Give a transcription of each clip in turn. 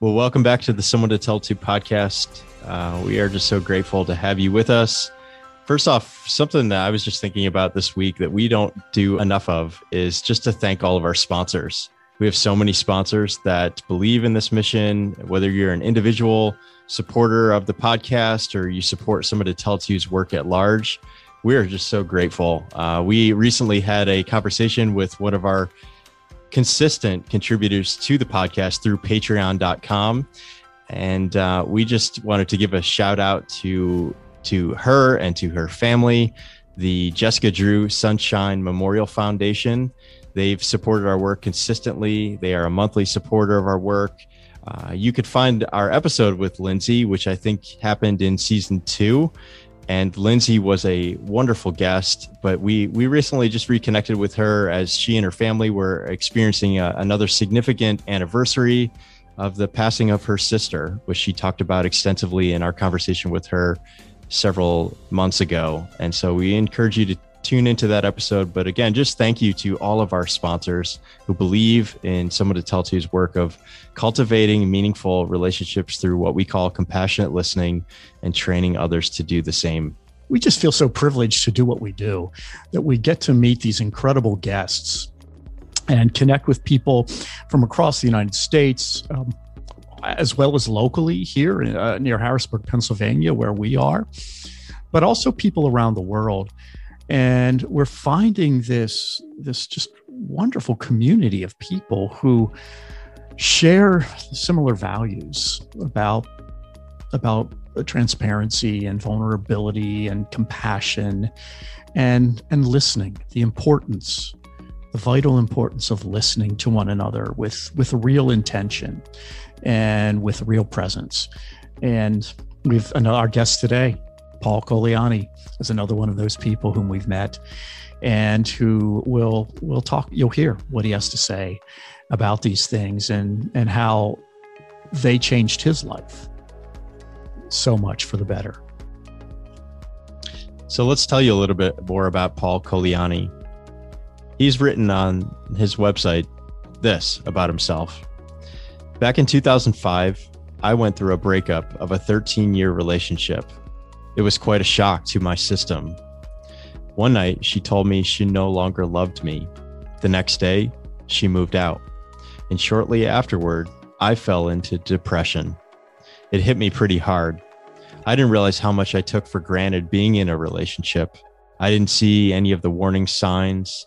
Well, welcome back to the Someone to Tell to podcast. Uh, we are just so grateful to have you with us. First off, something that I was just thinking about this week that we don't do enough of is just to thank all of our sponsors. We have so many sponsors that believe in this mission, whether you're an individual supporter of the podcast or you support Someone to Tell to's work at large. We are just so grateful. Uh, we recently had a conversation with one of our consistent contributors to the podcast through patreon.com. And uh, we just wanted to give a shout out to to her and to her family, the Jessica Drew Sunshine Memorial Foundation. They've supported our work consistently. They are a monthly supporter of our work. Uh, you could find our episode with Lindsay, which I think happened in season two. And Lindsay was a wonderful guest, but we we recently just reconnected with her as she and her family were experiencing a, another significant anniversary of the passing of her sister, which she talked about extensively in our conversation with her several months ago. And so we encourage you to tune into that episode. But again, just thank you to all of our sponsors who believe in Someone to Tell To's work of cultivating meaningful relationships through what we call compassionate listening and training others to do the same. We just feel so privileged to do what we do that we get to meet these incredible guests and connect with people from across the United States, um, as well as locally here uh, near Harrisburg, Pennsylvania, where we are, but also people around the world. And we're finding this this just wonderful community of people who share similar values about about transparency and vulnerability and compassion and and listening the importance the vital importance of listening to one another with with real intention and with real presence. And we've our guest today, Paul Colaianni, is another one of those people whom we've met and who will will talk you'll hear what he has to say about these things and and how they changed his life so much for the better. So let's tell you a little bit more about Paul Colaianni. He's written on his website this about himself. Back in 2005, I went through a breakup of a 13 year relationship. It was quite a shock to my system. One night, she told me she no longer loved me. The next day, she moved out. And shortly afterward, I fell into depression. It hit me pretty hard. I didn't realize how much I took for granted being in a relationship. I didn't see any of the warning signs.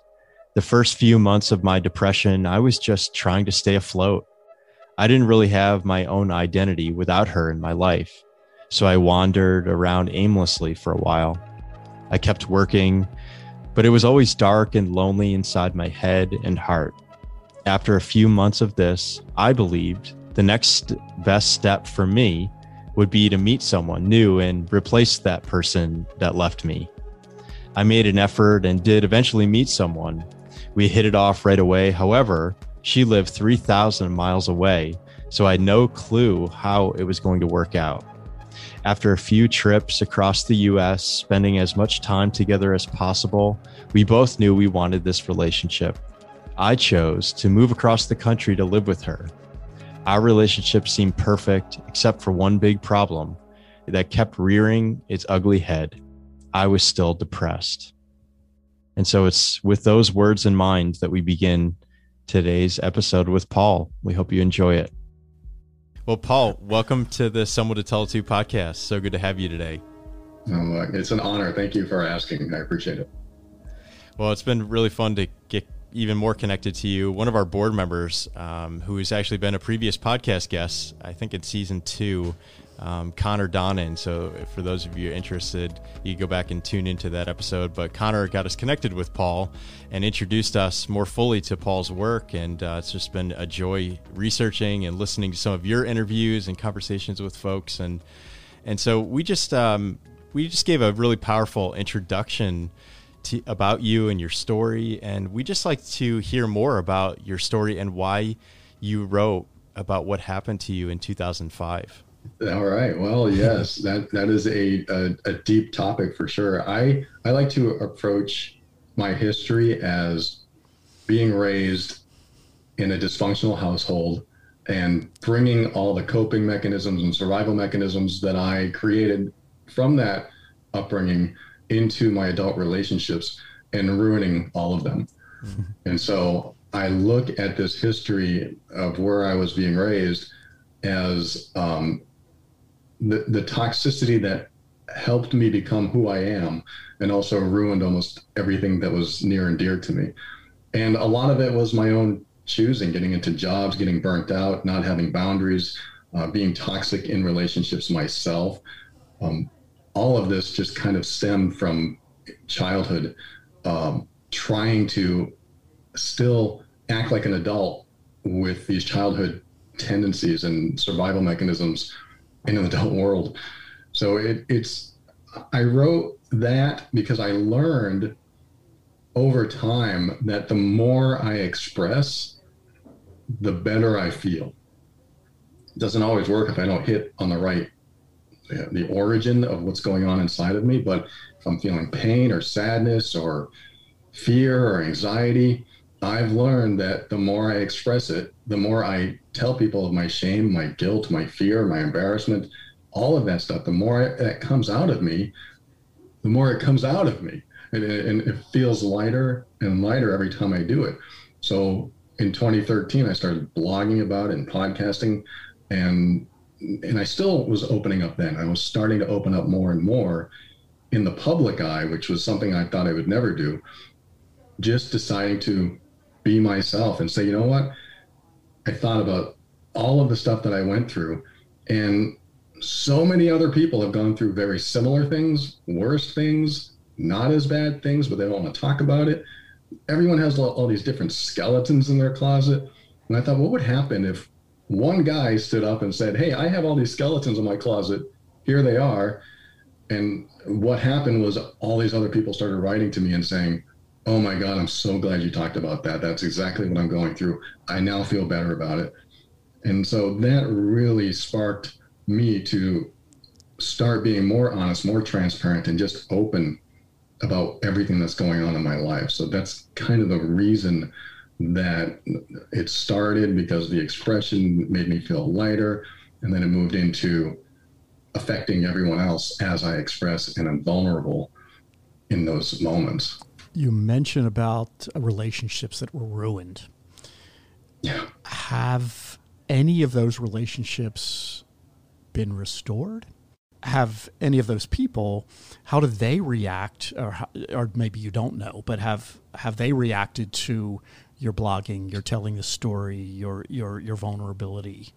The first few months of my depression, I was just trying to stay afloat. I didn't really have my own identity without her in my life. So I wandered around aimlessly for a while. I kept working, but it was always dark and lonely inside my head and heart. After a few months of this, I believed the next best step for me would be to meet someone new and replace that person that left me. I made an effort and did eventually meet someone. We hit it off right away. However, she lived 3,000 miles away, so I had no clue how it was going to work out. After a few trips across the US, spending as much time together as possible, we both knew we wanted this relationship. I chose to move across the country to live with her. Our relationship seemed perfect, except for one big problem that kept rearing its ugly head. I was still depressed. And so it's with those words in mind that we begin today's episode with Paul. We hope you enjoy it. Well, Paul, welcome to the Someone to Tell To podcast. So good to have you today. Oh, it's an honor. Thank you for asking. I appreciate it. Well, it's been really fun to get even more connected to you. One of our board members, um, who has actually been a previous podcast guest, I think in season two, um, Connor Donnan. So, for those of you interested, you go back and tune into that episode. But Connor got us connected with Paul and introduced us more fully to Paul's work. And uh, it's just been a joy researching and listening to some of your interviews and conversations with folks. And and so we just um, we just gave a really powerful introduction. To, about you and your story, and we just like to hear more about your story and why you wrote about what happened to you in 2005. All right. Well, yes, that that is a, a, a deep topic for sure. I I like to approach my history as being raised in a dysfunctional household and bringing all the coping mechanisms and survival mechanisms that I created from that upbringing into my adult relationships and ruining all of them. Mm-hmm. And so I look at this history of where I was being raised as um, the, the toxicity that helped me become who I am and also ruined almost everything that was near and dear to me. And a lot of it was my own choosing, getting into jobs, getting burnt out, not having boundaries, uh, being toxic in relationships myself. Um, all of this just kind of stemmed from childhood, um, trying to still act like an adult with these childhood tendencies and survival mechanisms an adult world. So it, it's, I wrote that because I learned over time that the more I express, the better I feel. It doesn't always work if I don't hit on the right the origin of what's going on inside of me. But if I'm feeling pain or sadness or fear or anxiety, I've learned that the more I express it, the more I tell people of my shame, my guilt, my fear, my embarrassment, all of that stuff, the more it comes out of me, the more it comes out of me. And it, and it feels lighter and lighter every time I do it. So in 2013, I started blogging about it and podcasting, and and I still was opening up then. I was starting to open up more and more in the public eye, which was something I thought I would never do. Just deciding to be myself and say, you know what? I thought about all of the stuff that I went through, and so many other people have gone through very similar things, worse things, not as bad things, but they don't want to talk about it everyone has all, all these different skeletons in their closet. And I thought, what would happen if one guy stood up and said, Hey, I have all these skeletons in my closet. Here they are. And what happened was all these other people started writing to me and saying, Oh my God, I'm so glad you talked about that. That's exactly what I'm going through. I now feel better about it. And so that really sparked me to start being more honest, more transparent, and just open about everything that's going on in my life. So that's kind of the reason that it started because the expression made me feel lighter. And then it moved into affecting everyone else as I express and I'm vulnerable in those moments. You mentioned about relationships that were ruined. Yeah. Have any of those relationships been restored? have any of those people how do they react or or maybe you don't know but have have they reacted to your blogging your telling the story your your your vulnerability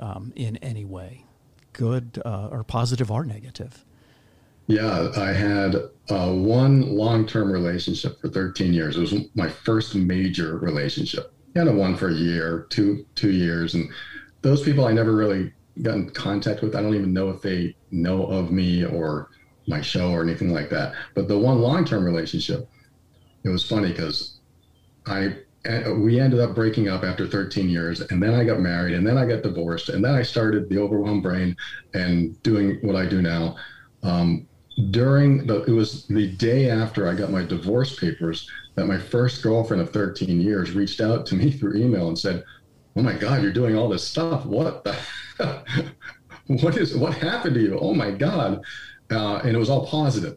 um, in any way good uh, or positive or negative yeah i had uh, one long-term relationship for 13 years it was my first major relationship I had a one for a year two two years and those people i never really got in contact with. I don't even know if they know of me or my show or anything like that. But the one long term relationship, it was funny because I we ended up breaking up after 13 years and then i got married and then i got divorced and then i started the overwhelmed brain and doing what i do now um, during the it was the day after i got my divorce papers that my first girlfriend of 13 years reached out to me through email and said oh my god you're doing all this stuff what the what is what happened to you? Oh my God. Uh, and it was all positive.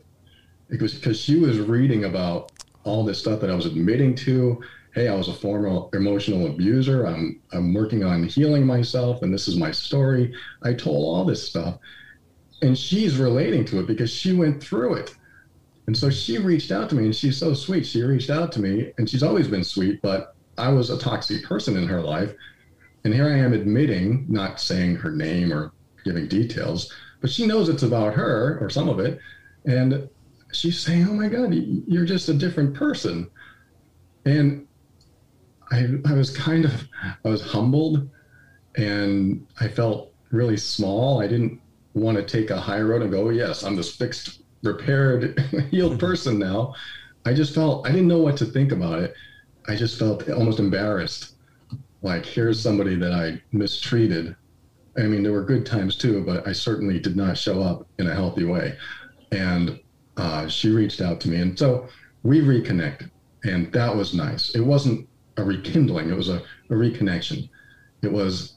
It was because she was reading about all this stuff that I was admitting to. Hey, I was a former emotional abuser. I'm I'm working on healing myself, and this is my story. I told all this stuff, and she's relating to it because she went through it. And so she reached out to me, and she's so sweet. She reached out to me, and she's always been sweet, but I was a toxic person in her life. And here I am admitting, not saying her name or giving details, but she knows it's about her or some of it. And she's saying, Oh my God, you're just a different person. And I, I was kind of, I was humbled and I felt really small. I didn't want to take a high road and go, oh, yes, I'm this fixed, repaired, healed person now. I just felt, I didn't know what to think about it. I just felt almost embarrassed like here's somebody that I mistreated. I mean, there were good times too, but I certainly did not show up in a healthy way. And uh, she reached out to me, and so we reconnected, and that was nice. It wasn't a rekindling; it was a, a reconnection. It was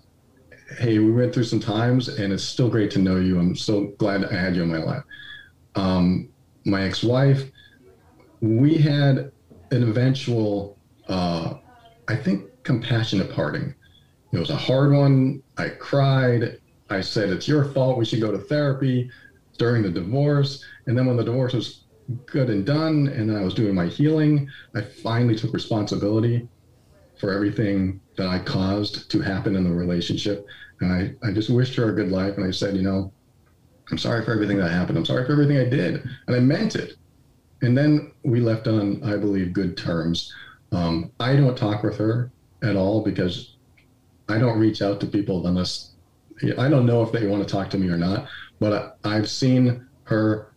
hey, we went through some times, and it's still great to know you. I'm so glad I had you in my life. Um, my ex-wife, we had an eventual, uh, I think, compassionate parting. It was a hard one. I cried. I said, It's your fault. We should go to therapy during the divorce. And then when the divorce was good and done, and I was doing my healing, I finally took responsibility for everything that I caused to happen in the relationship. And I, I just wished her a good life. And I said, You know, I'm sorry for everything that happened. I'm sorry for everything I did. And I meant it. And then we left on, I believe, good terms. Um, I don't talk with her at all because I don't reach out to people unless I don't know if they want to talk to me or not, but I've seen her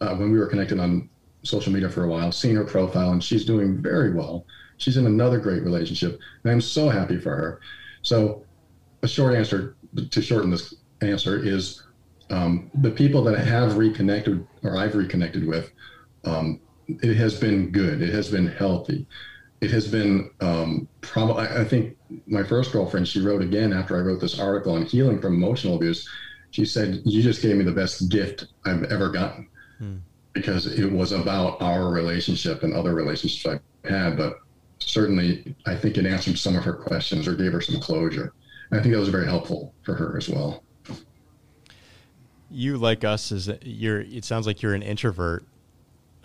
uh, when we were connected on social media for a while, seen her profile, and she's doing very well. She's in another great relationship, and I'm so happy for her. So, a short answer to shorten this answer is um, the people that I have reconnected or I've reconnected with, um, it has been good. It has been healthy it has been um, probably i think my first girlfriend she wrote again after i wrote this article on healing from emotional abuse she said you just gave me the best gift i've ever gotten hmm. because it was about our relationship and other relationships i've had but certainly i think it answered some of her questions or gave her some closure. And i think that was very helpful for her as well. You like us is you're it sounds like you're an introvert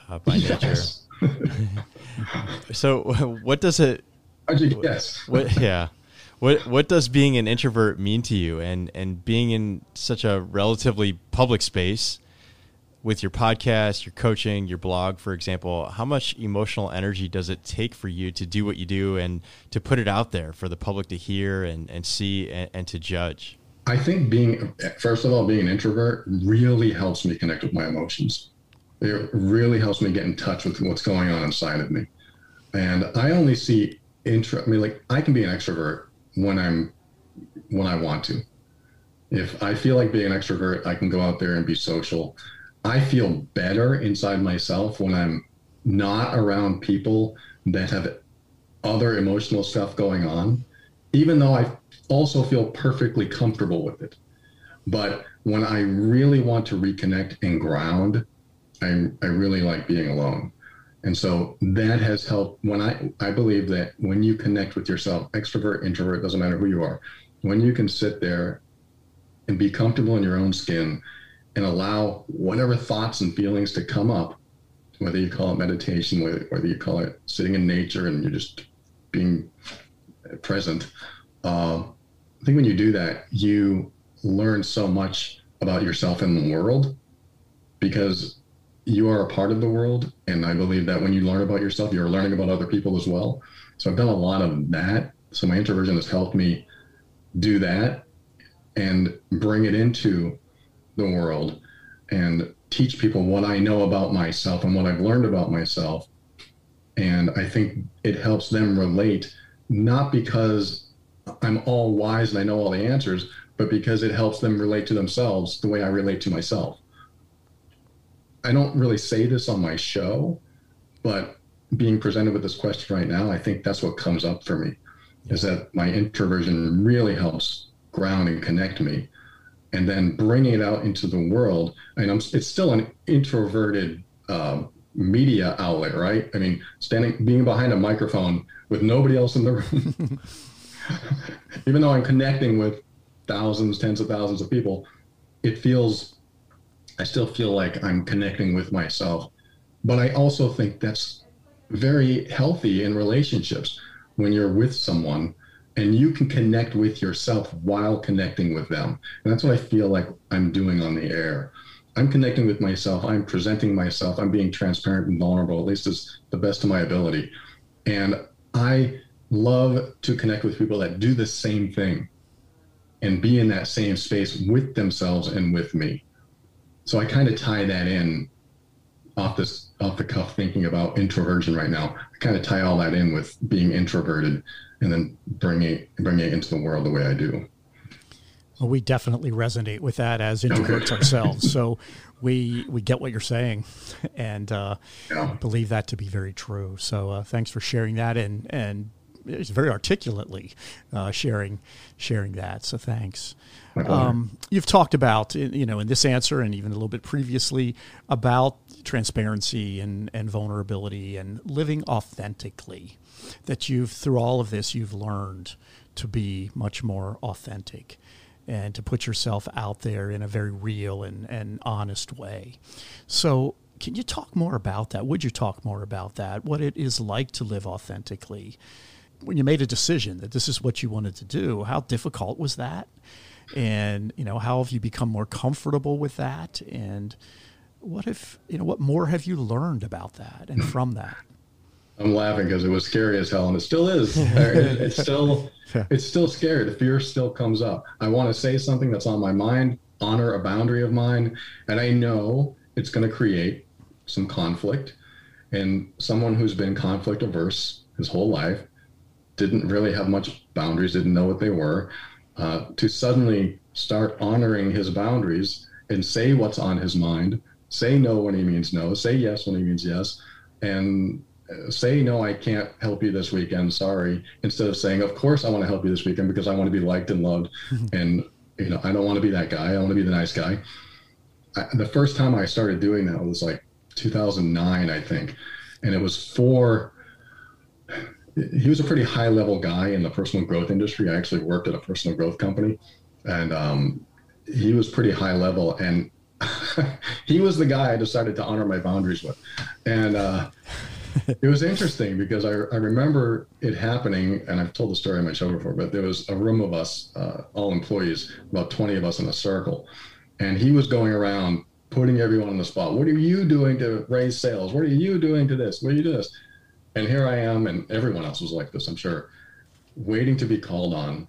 uh, by yes. nature. So what does it yes. what yeah. What what does being an introvert mean to you? And and being in such a relatively public space with your podcast your coaching your blog for example how much emotional energy does it take for you to do what you do and to put it out there for the public to hear and, and see and, and to judge i think being first of all being an introvert really helps me connect with my emotions it really helps me get in touch with what's going on inside of me. And I only see intro. I mean, like I can be an extrovert when I'm when I want to. If I feel like being an extrovert, I can go out there and be social. I feel better inside myself when I'm not around people that have other emotional stuff going on, even though I also feel perfectly comfortable with it. But when I really want to reconnect and ground, I, I really like being alone. And so that has helped when I, I believe that when you connect with yourself, extrovert, introvert, doesn't matter who you are, when you can sit there and be comfortable in your own skin and allow whatever thoughts and feelings to come up, whether you call it meditation, whether, you call it sitting in nature and you're just being present. Uh, I think when you do that, you learn so much about yourself and the world because you are a part of the world. And I believe that when you learn about yourself, you're learning about other people as well. So I've done a lot of that. So my introversion has helped me do that and bring it into the world and teach people what I know about myself and what I've learned about myself. And I think it helps them relate, not because I'm all wise and I know all the answers, but because it helps them relate to themselves the way I relate to myself. I don't really say this on my show, but being presented with this question right now, I think that's what comes up for me yeah. is that my introversion really helps ground and connect me. And then bringing it out into the world, and I'm, it's still an introverted uh, media outlet, right? I mean, standing, being behind a microphone with nobody else in the room, even though I'm connecting with thousands, tens of thousands of people, it feels I still feel like I'm connecting with myself. But I also think that's very healthy in relationships when you're with someone and you can connect with yourself while connecting with them. And that's what I feel like I'm doing on the air. I'm connecting with myself. I'm presenting myself. I'm being transparent and vulnerable, at least as the best of my ability. And I love to connect with people that do the same thing and be in that same space with themselves and with me so I kind of tie that in off this off the cuff thinking about introversion right now. I kind of tie all that in with being introverted and then bringing bringing it into the world the way I do. Well, we definitely resonate with that as introverts okay. ourselves. So we we get what you're saying, and uh, yeah. believe that to be very true. So uh, thanks for sharing that and and very articulately uh, sharing sharing that. So thanks. Um, you've talked about, you know, in this answer and even a little bit previously about transparency and, and vulnerability and living authentically. That you've, through all of this, you've learned to be much more authentic and to put yourself out there in a very real and, and honest way. So, can you talk more about that? Would you talk more about that? What it is like to live authentically? When you made a decision that this is what you wanted to do, how difficult was that? And, you know, how have you become more comfortable with that? And what if, you know, what more have you learned about that and from that? I'm laughing because it was scary as hell, and it still is. it's still, it's still scary. The fear still comes up. I want to say something that's on my mind, honor a boundary of mine, and I know it's going to create some conflict. And someone who's been conflict averse his whole life didn't really have much boundaries, didn't know what they were. Uh, to suddenly start honoring his boundaries and say what's on his mind, say no when he means no, say yes when he means yes, and say no i can't help you this weekend sorry instead of saying of course i want to help you this weekend because i want to be liked and loved and you know i don't want to be that guy i want to be the nice guy I, the first time i started doing that was like 2009 i think and it was for he was a pretty high level guy in the personal growth industry i actually worked at a personal growth company and um, he was pretty high level and he was the guy i decided to honor my boundaries with and uh, it was interesting because I, I remember it happening, and I've told the story on my show before, but there was a room of us, uh, all employees, about 20 of us in a circle. And he was going around putting everyone on the spot. What are you doing to raise sales? What are you doing to this? What are you doing this? And here I am, and everyone else was like this, I'm sure, waiting to be called on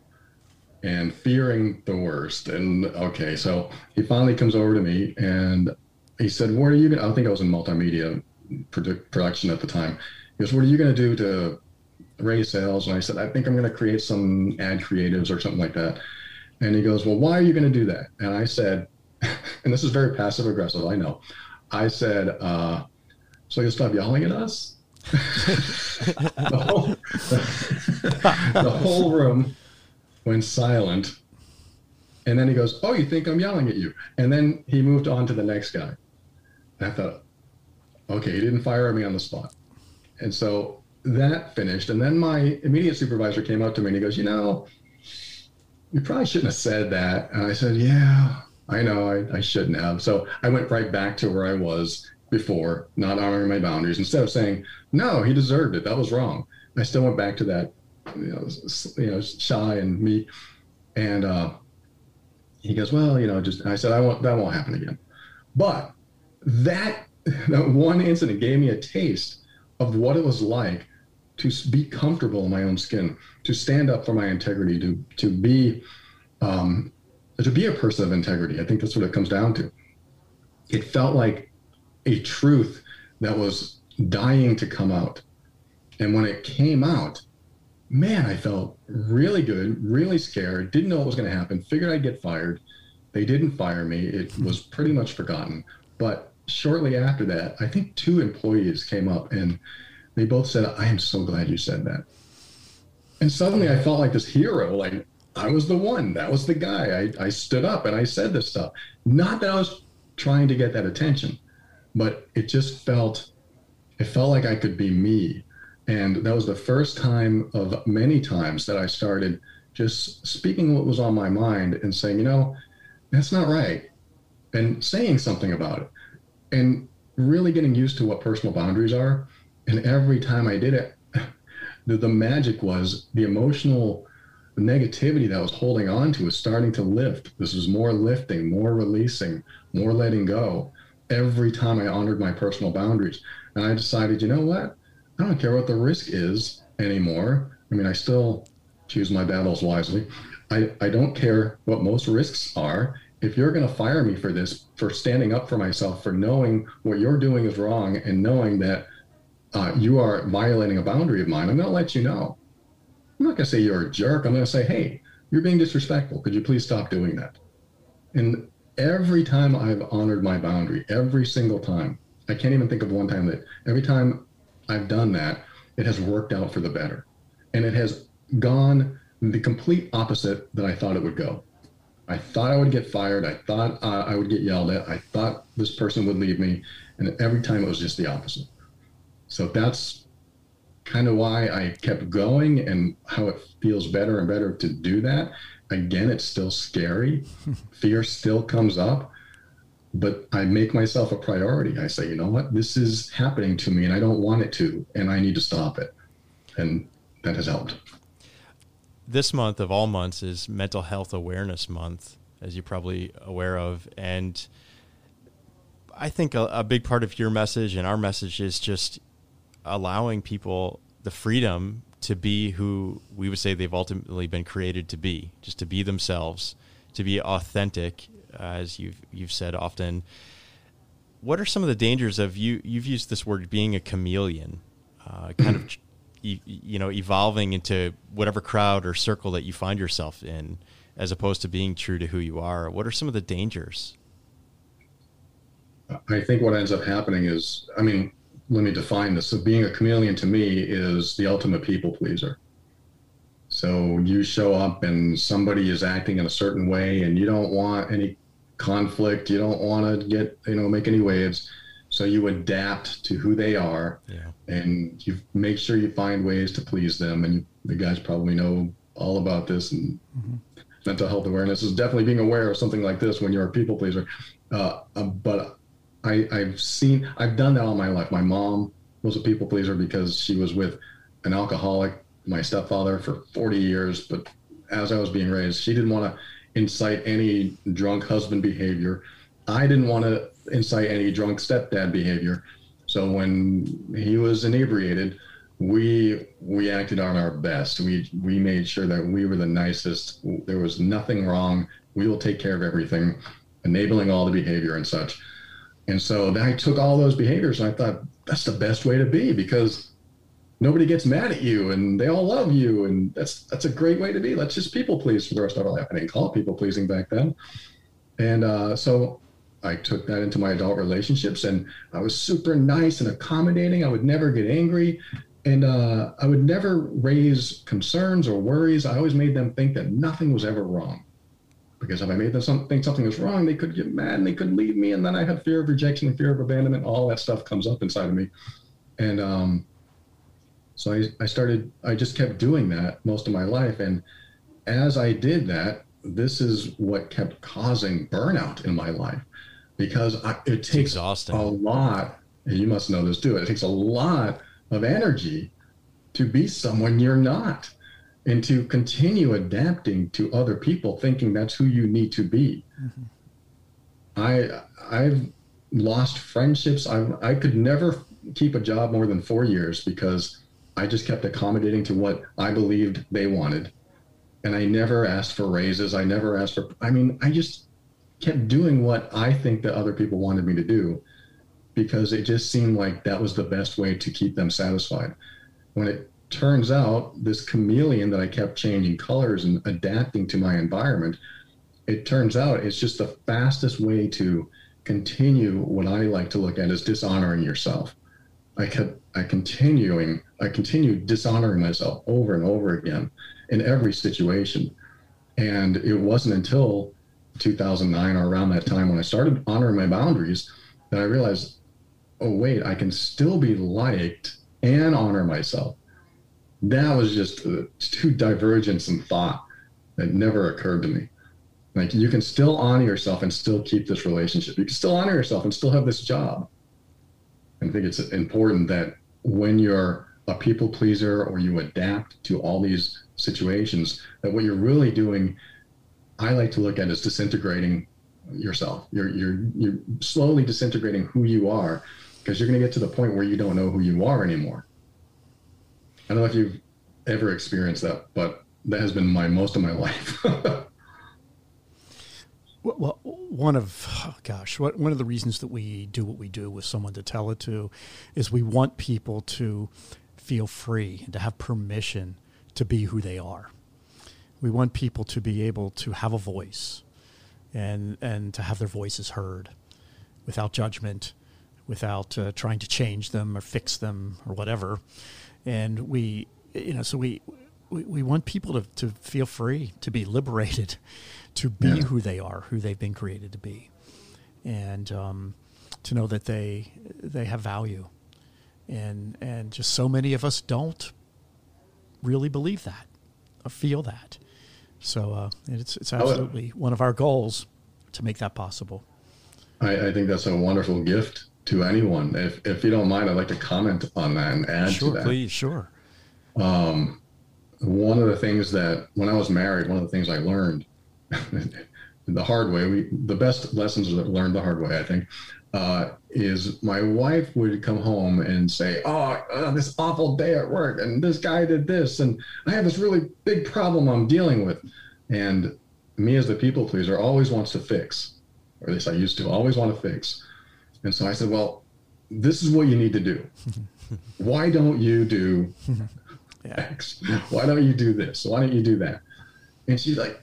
and fearing the worst. And okay, so he finally comes over to me and he said, What are you gonna I think I was in multimedia production at the time. He goes, "What are you going to do to raise sales?" And I said, "I think I'm going to create some ad creatives or something like that." And he goes, "Well, why are you going to do that?" And I said, and this is very passive aggressive, I know. I said, uh, "So you'll stop yelling at us?" The, whole, the, whole room went silent. And then he goes, Oh, you think I'm yelling at you? And then he moved on to the next guy. I thought, Okay, he didn't fire me on the spot. And so that finished. And then my immediate supervisor came up to me and he goes, You know, you probably shouldn't have said that. And I said, Yeah, I know, I, I shouldn't have. So I went right back to where I was before, not honoring my boundaries. Instead of saying, No, he deserved it. That was wrong. I still went back to that, you know, you know shy and me. And uh, he goes, Well, you know, just, I said, I won't, that won't happen again. But that that one incident gave me a taste of what it was like to be comfortable in my own skin, to stand up for my integrity, to to be um, to be a person of integrity. I think that's what it comes down to. It felt like a truth that was dying to come out, and when it came out, man, I felt really good, really scared. Didn't know what was going to happen. Figured I'd get fired. They didn't fire me. It was pretty much forgotten, but shortly after that, I think two employees came up and they both said, I am so glad you said that. And suddenly I felt like this hero, like I was the one, that was the guy. I, I stood up and I said this stuff. Not that I was trying to get that attention, but it just felt, it felt like I could be me. And that was the first time of many times that I started just speaking what was on my mind and saying, you know, that's not right. And saying something about it and really getting used to what personal boundaries are. And every time I did it, the, the magic was the emotional negativity that I was holding on to was starting to lift. This was more lifting, more releasing, more letting go every time I honored my personal boundaries. And I decided, you know what? I don't care what the risk is anymore. I mean, I still choose my battles wisely. I, I don't care what most risks are if you're going to fire me for this, for standing up for myself, for knowing what you're doing is wrong and knowing that uh, you are violating a boundary of mine, I'm going to let you know. I'm not going to say you're a jerk. I'm going to say, hey, you're being disrespectful. Could you please stop doing that? And every time I've honored my boundary, every single time, I can't even think of one time that every time I've done that, it has worked out for the better. And it has gone the complete opposite that I thought it would go. I thought I would get fired. I thought uh, I would get yelled at. I thought this person would leave me. And every time it was just the opposite. So that's kind of why I kept going and how it feels better and better to do that. Again, it's still scary. Fear still comes up, but I make myself a priority. I say, you know what? This is happening to me and I don't want it to, and I need to stop it. And that has helped. This month of all months is Mental Health Awareness Month, as you're probably aware of. And I think a, a big part of your message and our message is just allowing people the freedom to be who we would say they've ultimately been created to be, just to be themselves, to be authentic, as you've you've said often. What are some of the dangers of you? You've used this word being a chameleon, uh, kind of, you know, evolving into whatever crowd or circle that you find yourself in, as opposed to being true to who you are. What are some of the dangers? I think what ends up happening is, I mean, let me define this. So being a chameleon to me is the ultimate people pleaser. So you show up and somebody is acting in a certain way and you don't want any conflict, you don't want to get, you know, make any waves. So you adapt to who they are yeah. and you make sure you find ways to please them. And you, the guys probably know all about this and mm-hmm. mental health awareness is definitely being aware of something like this when you're a people pleaser. Uh, uh but I, I've seen, I've done that all my life. My mom was a people pleaser because she was with an alcoholic, my stepfather, for 40 years. But as I was being raised, she didn't want to incite any drunk husband behavior. I didn't want to incite any drunk stepdad behavior. So when he was inebriated, we we acted on our best. We we made sure that we were the nicest. There was nothing wrong. We will take care of everything, enabling all the behavior and such. And so I took all those behaviors and I thought that's the best way to be because nobody gets mad at you and they all love you and that's that's a great way to be. Let's just people please for the rest of our life. I didn't call it people pleasing back then. And uh, so I took that into my adult relationships and I was super nice and accommodating. I would never get angry and uh, I would never raise concerns or worries. I always made them think that nothing was ever wrong because if I made them some, think something was wrong, they could get mad and they could leave me. And then I had fear of rejection and fear of abandonment. All that stuff comes up inside of me. And um, so I, I started, I just kept doing that most of my life. And as I did that, this is what kept causing burnout in my life because I, it takes a lot. And you must know this too. It takes a lot of energy to be someone you're not and to continue adapting to other people thinking that's who you need to be. Mm-hmm. i i've lost friendships. I i could never keep a job more than four years because i just kept accommodating to what i believed they wanted. And i never asked for raises. I never asked for i mean i just kept doing what i think that other people wanted me to do because it just seemed like that was the best way to keep them satisfied. When it turns out this chameleon that I kept changing colors and adapting to my environment, it turns out it's just the fastest way to continue what I like to look at as dishonoring yourself. I kept I continuing I continued dishonoring myself over and over again in every situation. And it wasn't until 2009 or around that time when I started honoring my boundaries that I realized, oh wait, I can still be liked and honor myself that was just uh, two divergence in thought that never occurred to me. Like you can still honor yourself and still keep this relationship. You can still honor yourself and still have this job. I think it's important that when you're a people pleaser or you adapt to all these situations, that what you're really doing, I like to look at is disintegrating yourself. You're you're you're slowly disintegrating who you are because you're going to get to the point where you don't know who you are anymore. I don't know if you've ever experienced that, but that has been my most of my life. well, one of oh gosh, one of the reasons that we do what we do with someone to tell it to is we want people to feel free and to have permission to be who they are. We want people to be able to have a voice and and to have their voices heard without judgment, without uh, trying to change them or fix them or whatever and we you know so we we, we want people to, to feel free, to be liberated, to be yeah. who they are, who they've been created to be, and um, to know that they they have value, and and just so many of us don't really believe that or feel that. So uh, it's it's absolutely one of our goals to make that possible. I, I, think that's a wonderful gift to anyone. If if you don't mind, I'd like to comment on that and add sure, to that. Please, sure. Um, one of the things that when I was married, one of the things I learned the hard way, we the best lessons are learned the hard way, I think, uh, is my wife would come home and say, oh, oh, this awful day at work, and this guy did this, and I have this really big problem I'm dealing with. And me, as the people pleaser, always wants to fix, or at least I used to always want to fix. And so I said, well, this is what you need to do. Why don't you do X? Why don't you do this? Why don't you do that? And she's like,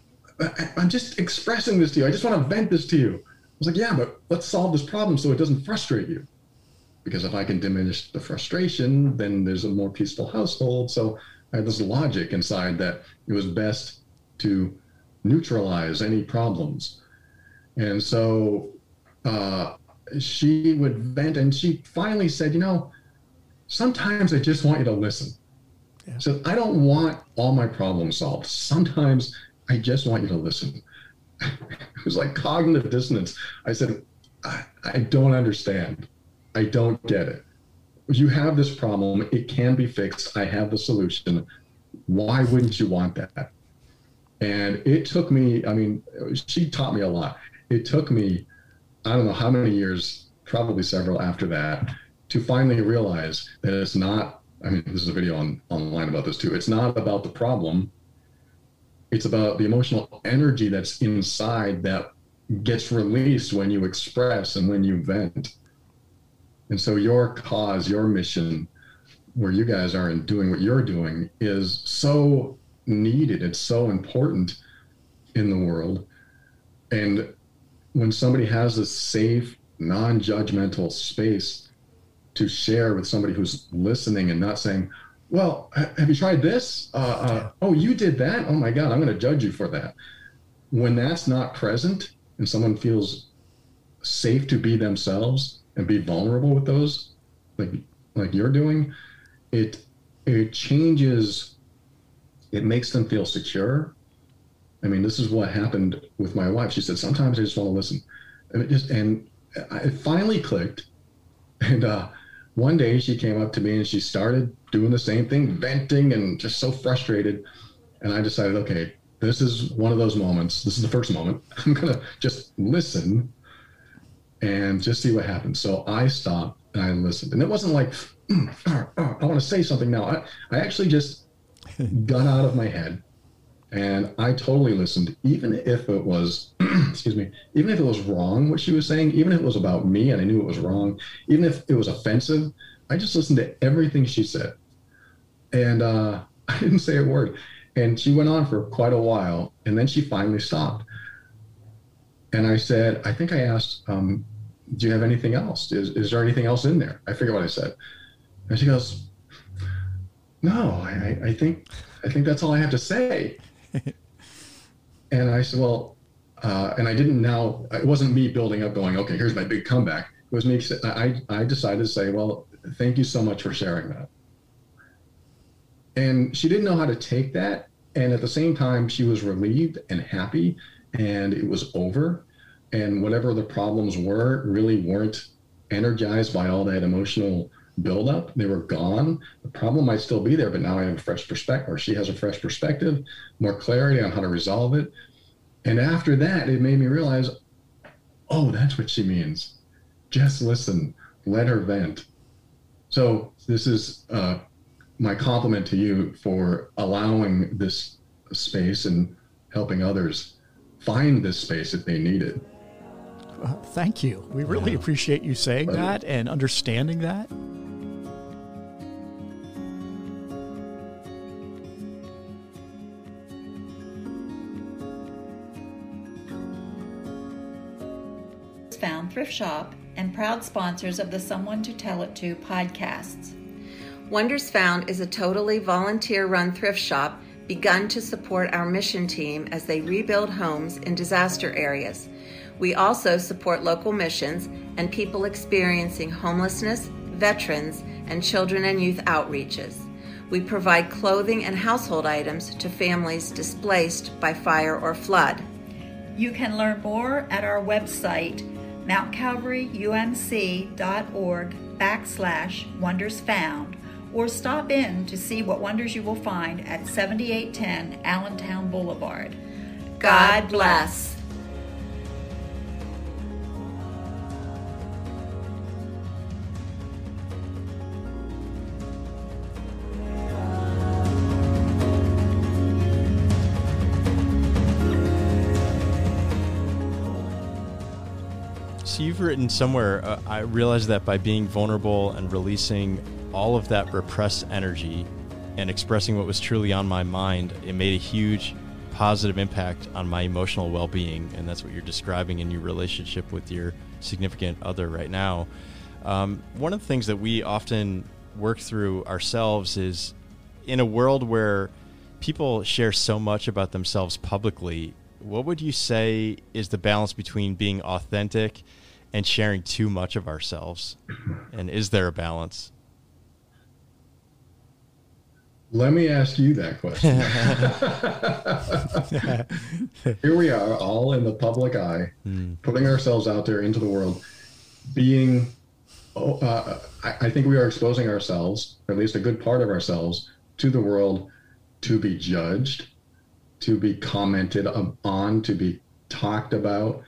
I'm just expressing this to you. I just want to vent this to you I was like, yeah, but let's solve this problem so it doesn't frustrate you. Because if I can diminish the frustration, then there's a more peaceful household. So I had this logic inside that it was best to neutralize any problems. And so uh, she would vent, and she finally said, you know, sometimes I just want you to listen. Yeah. So I don't want all my problems solved. Sometimes I just want you to listen. it was like cognitive dissonance. I said, I, I don't understand. I don't get it. You have this problem. It can be fixed. I have the solution. Why wouldn't you want that? And it took me, I mean, she taught me a lot. It took me, I don't know how many years, probably several after that, to finally realize that it's not, I mean, this is a video on online about this too. It's not about the problem it's about the emotional energy that's inside that gets released when you express and when you vent. And so your cause, your mission, where you guys are and doing what you're doing is so needed. It's so important in the world. And when somebody has a safe, non judgmental space to share with somebody who's listening and not saying, well, have you tried this? Uh, uh, oh, you did that? Oh my God, I'm going to judge you for that. When that's not present and someone feels safe to be themselves and be vulnerable with those, like like you're doing, it it changes. It makes them feel secure. I mean, this is what happened with my wife. She said, "Sometimes I just want to listen," and it just and it finally clicked. And uh, one day she came up to me and she started doing the same thing, venting and just so frustrated. And I decided, okay, this is one of those moments. This is the first moment. I'm going to just listen and just see what happens. So I stopped and I listened. And it wasn't like, mm, oh, oh, I want to say something now. I, I actually just got out of my head and I totally listened, even if it was, excuse me, even if it was wrong what she was saying, even if it was about me and I knew it was wrong, even if it was offensive, I just listened to everything she said. And uh, I didn't say a word. And she went on for quite a while. And then she finally stopped. And I said, I think I asked, um, do you have anything else? Is, is there anything else in there? I forget what I said. And she goes, no, I, I think, I think that's all I have to say. and I said, well, uh, and I didn't now, it wasn't me building up going, okay, here's my big comeback. It was me, I, I decided to say, well, thank you so much for sharing that. And she didn't know how to take that. And at the same time, she was relieved and happy, and it was over. And whatever the problems were, really weren't energized by all that emotional buildup. They were gone. The problem might still be there, but now I have a fresh perspective, or she has a fresh perspective, more clarity on how to resolve it. And after that, it made me realize, oh, that's what she means. Just listen, let her vent. So this is uh, my compliment to you for allowing this space and helping others find this space if they need it. Thank you. We really yeah. appreciate you saying that and understanding that. Found Thrift Shop and proud sponsors of the Someone to Tell It To podcasts. Wonders Found is a totally volunteer run thrift shop begun to support our mission team as they rebuild homes in disaster areas. We also support local missions and people experiencing homelessness, veterans, and children and youth outreaches. We provide clothing and household items to families displaced by fire or flood. You can learn more at our website, mountcalvaryumc.org backslash wonders found, or stop in to see what wonders you will find at 7810 Allentown Boulevard. God bless. So you've written somewhere, uh, I realized that by being vulnerable and releasing all of that repressed energy and expressing what was truly on my mind, it made a huge positive impact on my emotional well being. And that's what you're describing in your relationship with your significant other right now. Um, one of the things that we often work through ourselves is in a world where people share so much about themselves publicly, what would you say is the balance between being authentic and sharing too much of ourselves? And is there a balance? Let me ask you that question. Here we are, all in the public eye, mm. putting ourselves out there into the world, being, oh, uh, I, I think we are exposing ourselves, or at least a good part of ourselves, to the world to be judged, to be commented on, to be talked about,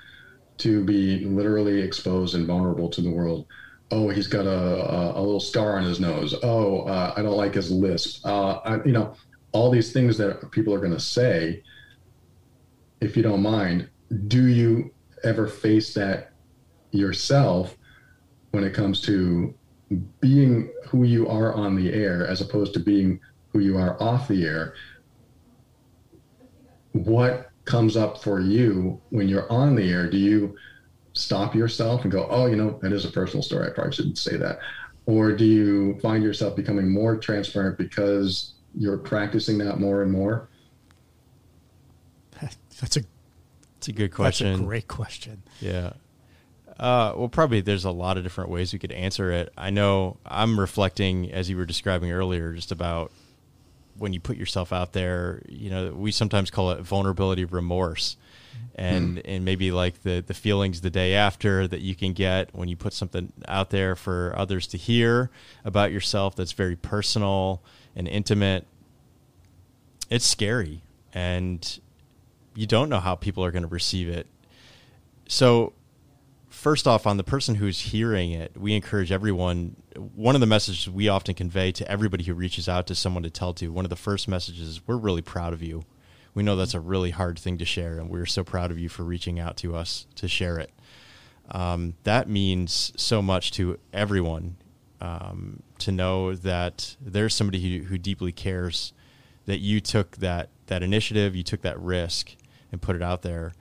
to be literally exposed and vulnerable to the world oh, he's got a, a, a little scar on his nose. Oh, uh, I don't like his lisp. Uh, I, you know, all these things that people are going to say. If you don't mind, do you ever face that yourself when it comes to being who you are on the air as opposed to being who you are off the air? What comes up for you when you're on the air? Do you stop yourself and go, oh, you know, that is a personal story. I probably shouldn't say that. Or do you find yourself becoming more transparent because you're practicing that more and more? That's a that's a good question. That's a great question. Yeah. Uh, well, probably there's a lot of different ways we could answer it. I know I'm reflecting, as you were describing earlier, just about when you put yourself out there. You know, we sometimes call it vulnerability remorse and mm. and maybe like the the feelings the day after that you can get when you put something out there for others to hear about yourself that's very personal and intimate it's scary and you don't know how people are going to receive it so first off on the person who's hearing it we encourage everyone one of the messages we often convey to everybody who reaches out to someone to tell to one of the first messages is we're really proud of you we know that's a really hard thing to share, and we're so proud of you for reaching out to us to share it. Um, that means so much to everyone um, to know that there's somebody who, who deeply cares that you took that that initiative, you took that risk, and put it out there.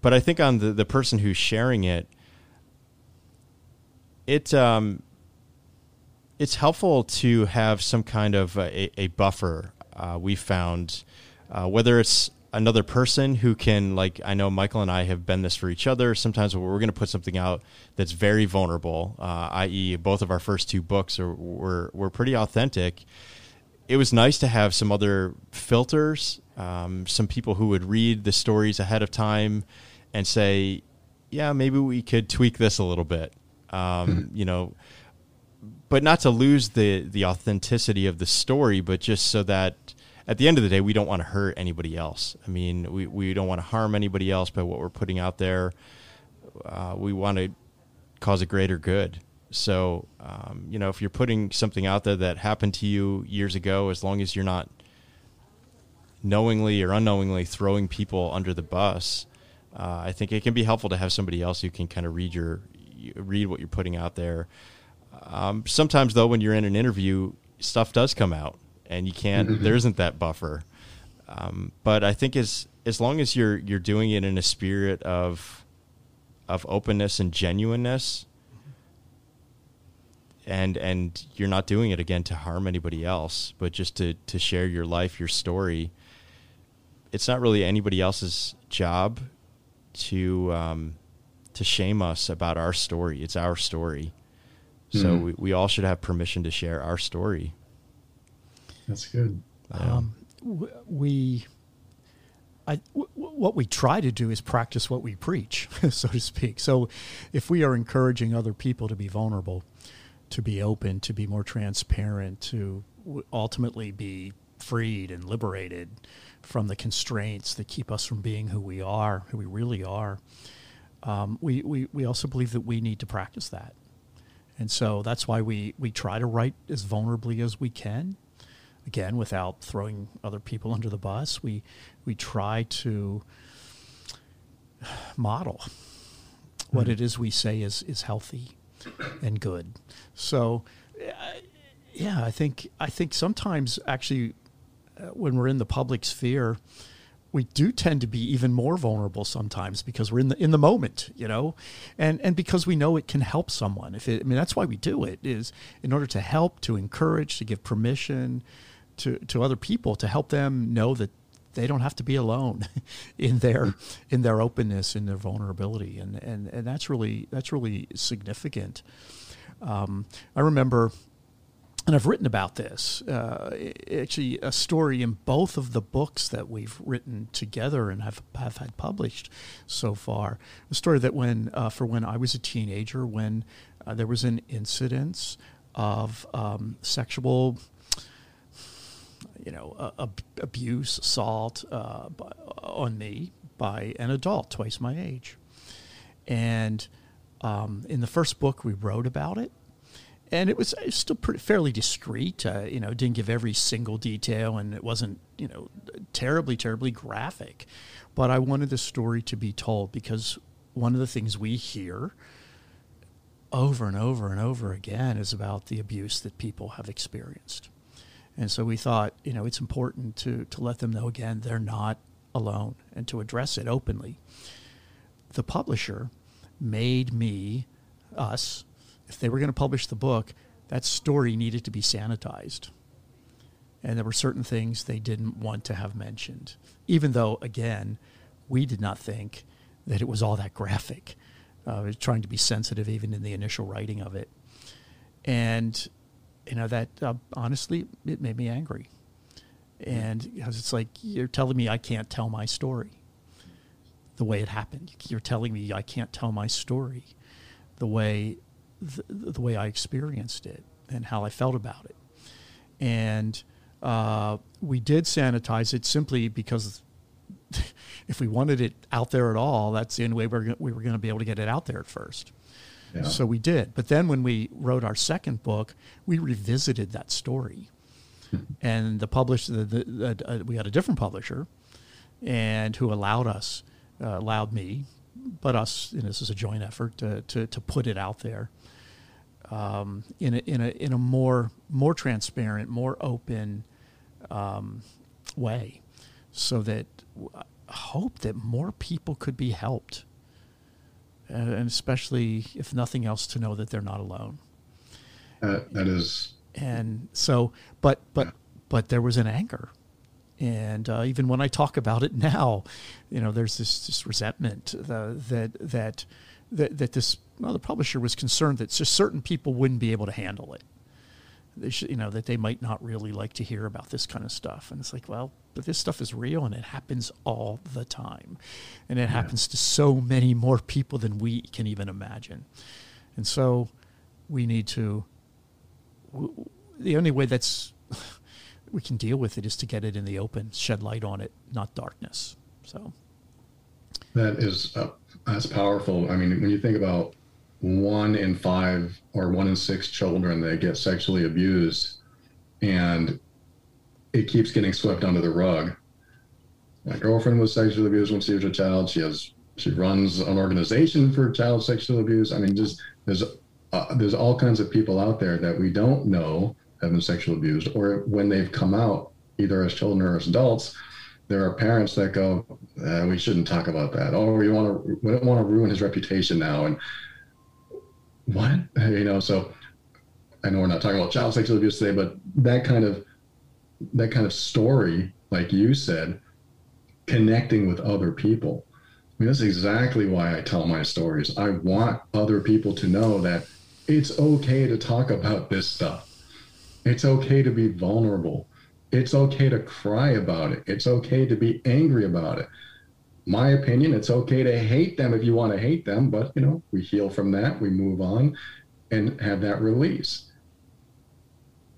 But I think on the the person who's sharing it, it um, it's helpful to have some kind of a, a buffer. Uh, we found uh, whether it's another person who can like i know michael and i have been this for each other sometimes we're going to put something out that's very vulnerable uh, i.e both of our first two books are, were, were pretty authentic it was nice to have some other filters um, some people who would read the stories ahead of time and say yeah maybe we could tweak this a little bit um, mm-hmm. you know but not to lose the the authenticity of the story but just so that at the end of the day, we don't want to hurt anybody else. I mean, we, we don't want to harm anybody else by what we're putting out there. Uh, we want to cause a greater good. So, um, you know, if you're putting something out there that happened to you years ago, as long as you're not knowingly or unknowingly throwing people under the bus, uh, I think it can be helpful to have somebody else who can kind of read your read what you're putting out there. Um, sometimes, though, when you're in an interview, stuff does come out and you can't. Mm-hmm. there isn't that buffer. Um, but I think as as long as you're you're doing it in a spirit of of openness and genuineness, and and you're not doing it again to harm anybody else, but just to to share your life, your story. it's not really anybody else's job to um, to shame us about our story. It's our story. So Mhm. we, we all should have permission to share our story. That's good. Um, w- we, I, w- w- what we try to do is practice what we preach, so to speak. So, if we are encouraging other people to be vulnerable, to be open, to be more transparent, to w- ultimately be freed and liberated from the constraints that keep us from being who we are, who we really are, um, we, we, we also believe that we need to practice that. And so that's why we, we try to write as vulnerably as we can. Again without throwing other people under the bus we we try to model what it is we say is is healthy and good. So yeah i think i think sometimes actually uh, when we're in the public sphere we do tend to be even more vulnerable sometimes because we're in the in the moment, you know, and and because we know it can help someone. If it, I mean, that's why we do it is in order to help, to encourage, to give permission to to other people to help them know that they don't have to be alone in their in their openness, in their vulnerability, and and and that's really that's really significant. Um, I remember and I've written about this. Uh, actually, a story in both of the books that we've written together and have have had published so far. A story that when uh, for when I was a teenager, when uh, there was an incidence of um, sexual, you know, ab- abuse, assault uh, by, on me by an adult twice my age, and um, in the first book we wrote about it and it was, it was still pretty, fairly discreet. Uh, you know, didn't give every single detail, and it wasn't you know terribly, terribly graphic. But I wanted the story to be told because one of the things we hear over and over and over again is about the abuse that people have experienced, and so we thought you know it's important to to let them know again they're not alone and to address it openly. The publisher made me us if they were going to publish the book, that story needed to be sanitized. And there were certain things they didn't want to have mentioned, even though, again, we did not think that it was all that graphic. Uh, trying to be sensitive even in the initial writing of it. And, you know, that uh, honestly, it made me angry. And because it's like, you're telling me I can't tell my story the way it happened. You're telling me I can't tell my story the way the, the, way I experienced it and how I felt about it. And uh, we did sanitize it simply because if we wanted it out there at all, that's the only way we're, we were going to be able to get it out there at first. Yeah. So we did. But then when we wrote our second book, we revisited that story. and the publisher, the, the, the, uh, we had a different publisher, and who allowed us, uh, allowed me, but us, and this is a joint effort to, to, to put it out there um, in a in a in a more more transparent, more open um, way, so that I hope that more people could be helped, uh, and especially if nothing else, to know that they're not alone. That, that is And so, but but but there was an anger. And uh, even when I talk about it now, you know, there's this, this resentment uh, that that that that this well, the publisher was concerned that just certain people wouldn't be able to handle it. They should, you know, that they might not really like to hear about this kind of stuff. And it's like, well, but this stuff is real and it happens all the time, and it happens to so many more people than we can even imagine. And so, we need to. w- The only way that's we can deal with it is to get it in the open, shed light on it, not darkness. So. that is uh, that's powerful. I mean, when you think about one in five or one in six children that get sexually abused, and it keeps getting swept under the rug. My girlfriend was sexually abused when she was a child. She has she runs an organization for child sexual abuse. I mean, just there's uh, there's all kinds of people out there that we don't know have been sexually abused, or when they've come out, either as children or as adults, there are parents that go, uh, "We shouldn't talk about that." Oh, we want to we don't want to ruin his reputation now, and what you know. So I know we're not talking about child sexual abuse today, but that kind of that kind of story, like you said, connecting with other people. I mean, that's exactly why I tell my stories. I want other people to know that it's okay to talk about this stuff. It's okay to be vulnerable. It's okay to cry about it. It's okay to be angry about it. My opinion, it's okay to hate them if you want to hate them, but you know, we heal from that, we move on and have that release.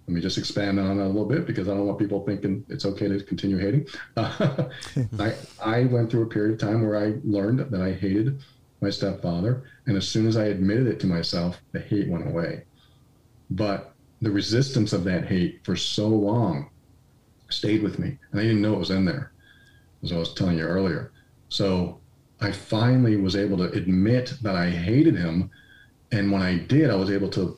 Let me just expand on that a little bit because I don't want people thinking it's okay to continue hating. Uh, I, I went through a period of time where I learned that I hated my stepfather. And as soon as I admitted it to myself, the hate went away. But the resistance of that hate for so long stayed with me. And I didn't know it was in there, as I was telling you earlier. So I finally was able to admit that I hated him. And when I did, I was able to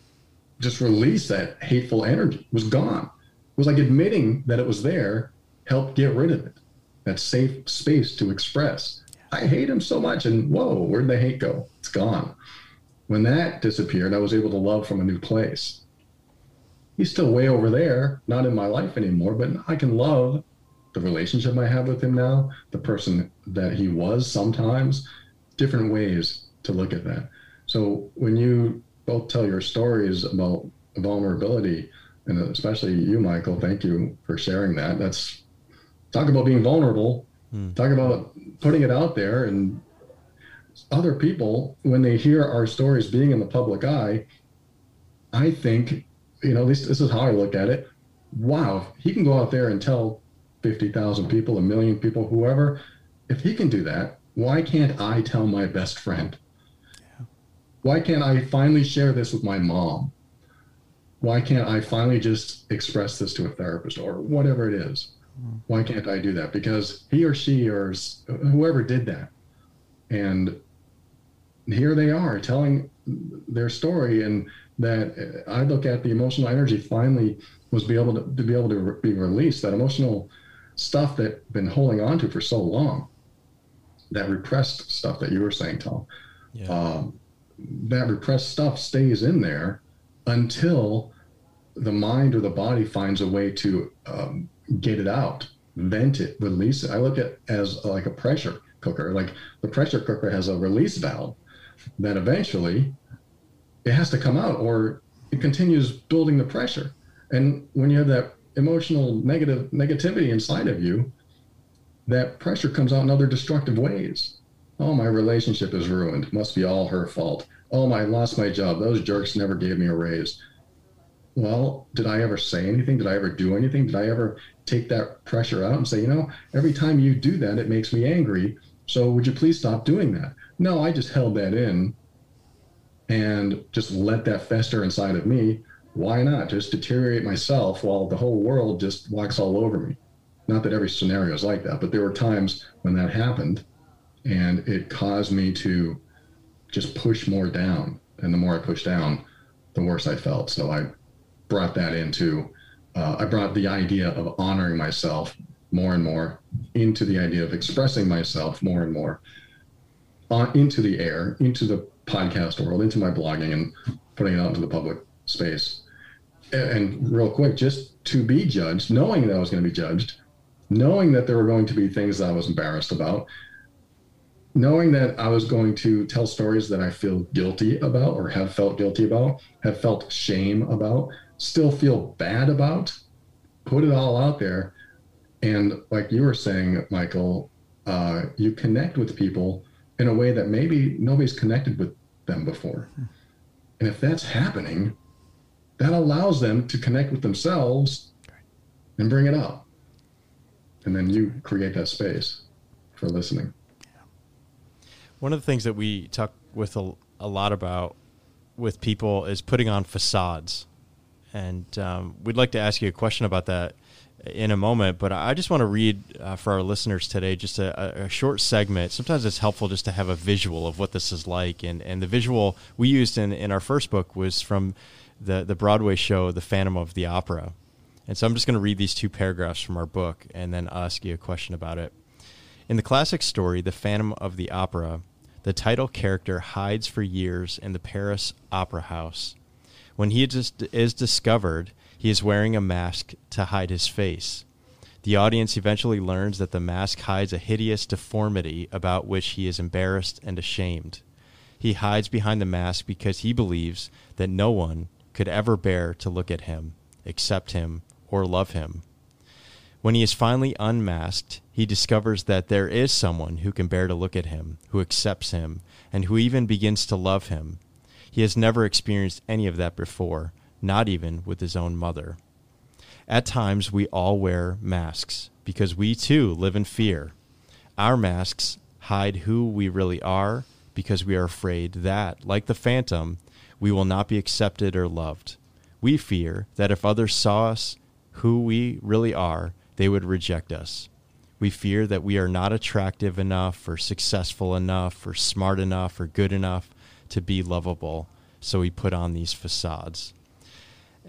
just release that hateful energy. It was gone. It was like admitting that it was there helped get rid of it. That safe space to express. I hate him so much. And whoa, where'd the hate go? It's gone. When that disappeared, I was able to love from a new place. He's still way over there, not in my life anymore, but I can love the relationship I have with him now, the person that he was sometimes, different ways to look at that. So when you both tell your stories about vulnerability, and especially you, Michael, thank you for sharing that. That's talk about being vulnerable, hmm. talk about putting it out there, and other people, when they hear our stories being in the public eye, I think, you know, this, this is how I look at it. Wow, he can go out there and tell 50,000 people, a million people, whoever. If he can do that, why can't I tell my best friend? why can't I finally share this with my mom? Why can't I finally just express this to a therapist or whatever it is? Hmm. Why can't I do that? Because he or she or whoever did that. And here they are telling their story and that uh, I look at the emotional energy finally was be able to, to be able to be released that emotional stuff that been holding on to for so long that repressed stuff that you were saying Tom yeah. um, that repressed stuff stays in there until the mind or the body finds a way to um, get it out, vent it, release it. I look at it as like a pressure cooker. Like the pressure cooker has a release valve that eventually it has to come out or it continues building the pressure. And when you have that emotional negative negativity inside of you, that pressure comes out in other destructive ways. Oh, my relationship is ruined. Must be all her fault. Oh, my, I lost my job. Those jerks never gave me a raise. Well, did I ever say anything? Did I ever do anything? Did I ever take that pressure out and say, you know, every time you do that, it makes me angry. So would you please stop doing that? No, I just held that in and just let that fester inside of me. Why not just deteriorate myself while the whole world just walks all over me? Not that every scenario is like that, but there were times when that happened and it caused me to just push more down. And the more I pushed down, the worse I felt. So I brought that into, uh, I brought the idea of honoring myself more and more into the idea of expressing myself more and more on, into the air, into the podcast world, into my blogging and putting it out into the public space. And, real quick, just to be judged, knowing that I was going to be judged, knowing that there were going to be things that I was embarrassed about, knowing that I was going to tell stories that I feel guilty about or have felt guilty about, have felt shame about, still feel bad about, put it all out there. And like you were saying, Michael, uh, you connect with people in a way that maybe nobody's connected with them before. And if that's happening, that allows them to connect with themselves and bring it up. And then you create that space for listening. One of the things that we talk with a, a lot about with people is putting on facades. And um, we'd like to ask you a question about that in a moment, but I just want to read uh, for our listeners today just a, a, short segment. Sometimes it's helpful just to have a visual of what this is like. And, and the visual we used in, in our first book was from the, the Broadway show, The Phantom of the Opera. And so I'm just going to read these two paragraphs from our book and then ask you a question about it. In the classic story, The Phantom of the Opera, the title character hides for years in the Paris Opera House. When he is discovered, he is wearing a mask to hide his face. The audience eventually learns that the mask hides a hideous deformity about which he is embarrassed and ashamed. He hides behind the mask because he believes that no one could ever bear to look at him, accept him, or love him. When he is finally unmasked, he discovers that there is someone who can bear to look at him, who accepts him, and who even begins to love him. He has never experienced any of that before, not even with his own mother. At times, we all wear masks because we too live in fear. Our masks hide who we really are because we are afraid that, like the phantom, we will not be accepted or loved. We fear that if others saw us who we really are, they would reject us. We fear that we are not attractive enough or successful enough or smart enough or good enough to be lovable, so we put on these facades.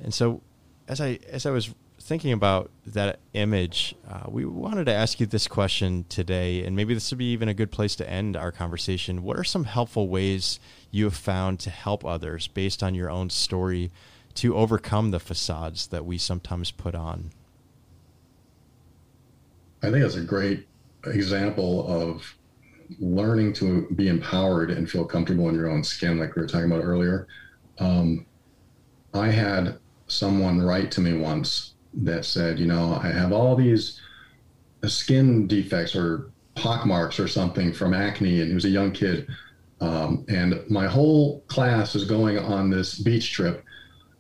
And so as I as I was thinking about that image, uh, we wanted to ask you this question today, and maybe this would be even a good place to end our conversation. What are some helpful ways you have found to help others based on your own story to overcome the facades that we sometimes put on? I think that's a great example of learning to be empowered and feel comfortable in your own skin, like we were talking about earlier. Um, I had someone write to me once that said, you know, I have all these skin defects or pockmarks or something from acne, and he was a young kid. Um, and my whole class is going on this beach trip,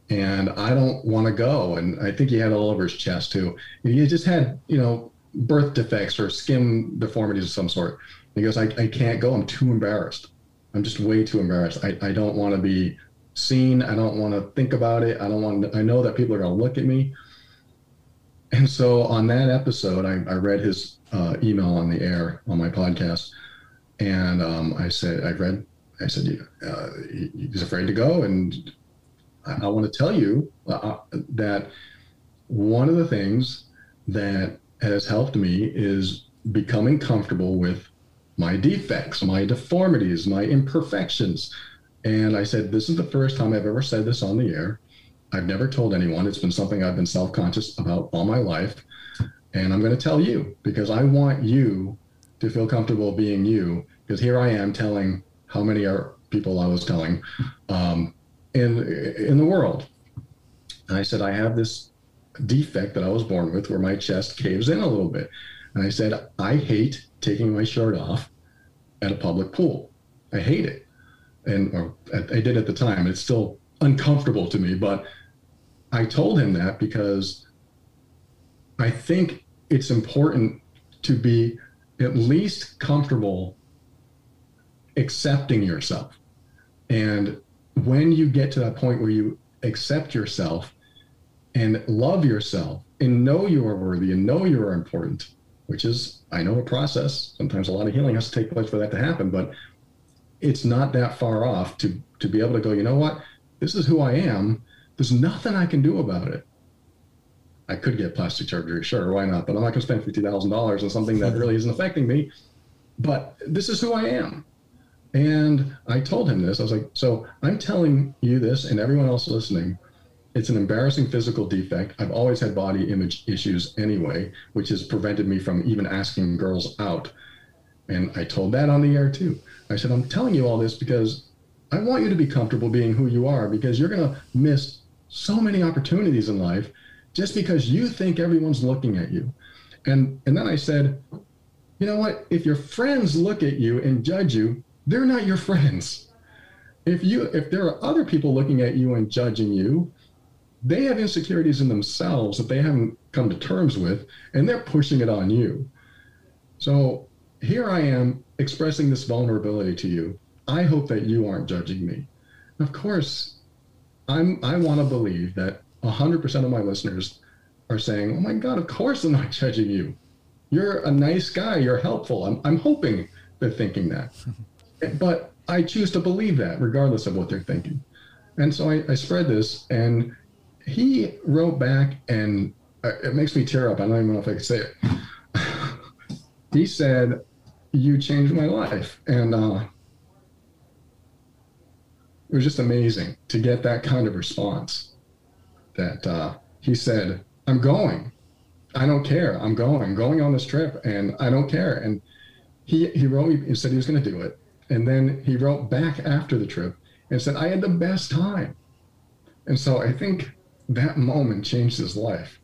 and I don't want to go. And I think he had all over his chest too. And he just had, you know, birth defects or skin deformities of some sort. He goes, I, I can't go. I'm too embarrassed. I'm just way too embarrassed. I, I don't want to be seen. I don't want to think about it. I don't want I know that people are going to look at me. And so on that episode, I, I read his uh, email on the air on my podcast. And um, I said, I read, I said, uh, he's afraid to go. And I, I want to tell you uh, that one of the things that has helped me is becoming comfortable with my defects, my deformities, my imperfections. And I said, This is the first time I've ever said this on the air. I've never told anyone. It's been something I've been self conscious about all my life. And I'm going to tell you because I want you to feel comfortable being you. Because here I am telling how many are people I was telling um, in in the world. And I said I have this defect that I was born with where my chest caves in a little bit. And I said I hate taking my shirt off at a public pool. I hate it, and or I did at the time. It's still uncomfortable to me, but I told him that because I think it's important to be at least comfortable accepting yourself. And when you get to that point where you accept yourself and love yourself and know you are worthy and know you are important, which is, I know, a process. Sometimes a lot of healing has to take place for that to happen, but it's not that far off to to be able to go, you know what? This is who I am. There's nothing I can do about it. I could get plastic surgery, sure, why not? But I'm not going to spend fifty thousand dollars on something that really isn't affecting me. But this is who I am. And I told him this. I was like, so I'm telling you this and everyone else listening. It's an embarrassing physical defect. I've always had body image issues anyway, which has prevented me from even asking girls out. And I told that on the air too. I said, I'm telling you all this because I want you to be comfortable being who you are because you're going to miss so many opportunities in life just because you think everyone's looking at you. And and then I said, you know what? If your friends look at you and judge you, they're not your friends. If you if there are other people looking at you and judging you, they have insecurities in themselves that they haven't come to terms with and they're pushing it on you. So here I am expressing this vulnerability to you I hope that you aren't judging me. Of course, I'm I want to believe that 100% of my listeners are saying, "Oh my god, of course I'm not judging you. You're a nice guy, you're helpful." I'm I'm hoping they're thinking that. but I choose to believe that regardless of what they're thinking. And so I, I spread this and he wrote back and uh, it makes me tear up. I don't even know if I can say it. he said, "You changed my life," and uh, it was just amazing to get that kind of response that uh, he said, I'm going. I don't care. I'm going. I'm going on this trip, and I don't care. And he he wrote me. He said he was going to do it, and then he wrote back after the trip and said I had the best time. And so I think that moment changed his life,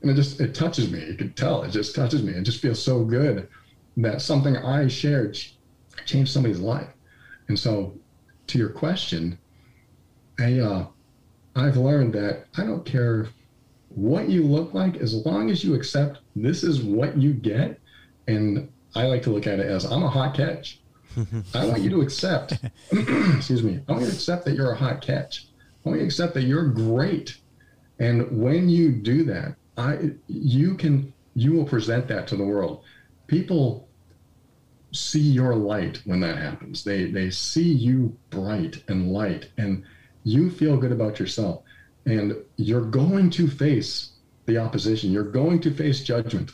and it just it touches me. You can tell it just touches me. It just feels so good that something I shared changed somebody's life. And so, to your question, I uh, I've learned that I don't care what you look like as long as you accept this is what you get. And I like to look at it as I'm a hot catch. I want you to accept, excuse me, I want you to accept that you're a hot catch. I want you to accept that you're great. And when you do that, I you can you will present that to the world. People see your light when that happens. They they see you bright and light and you feel good about yourself. And you're going to face the opposition. You're going to face judgment.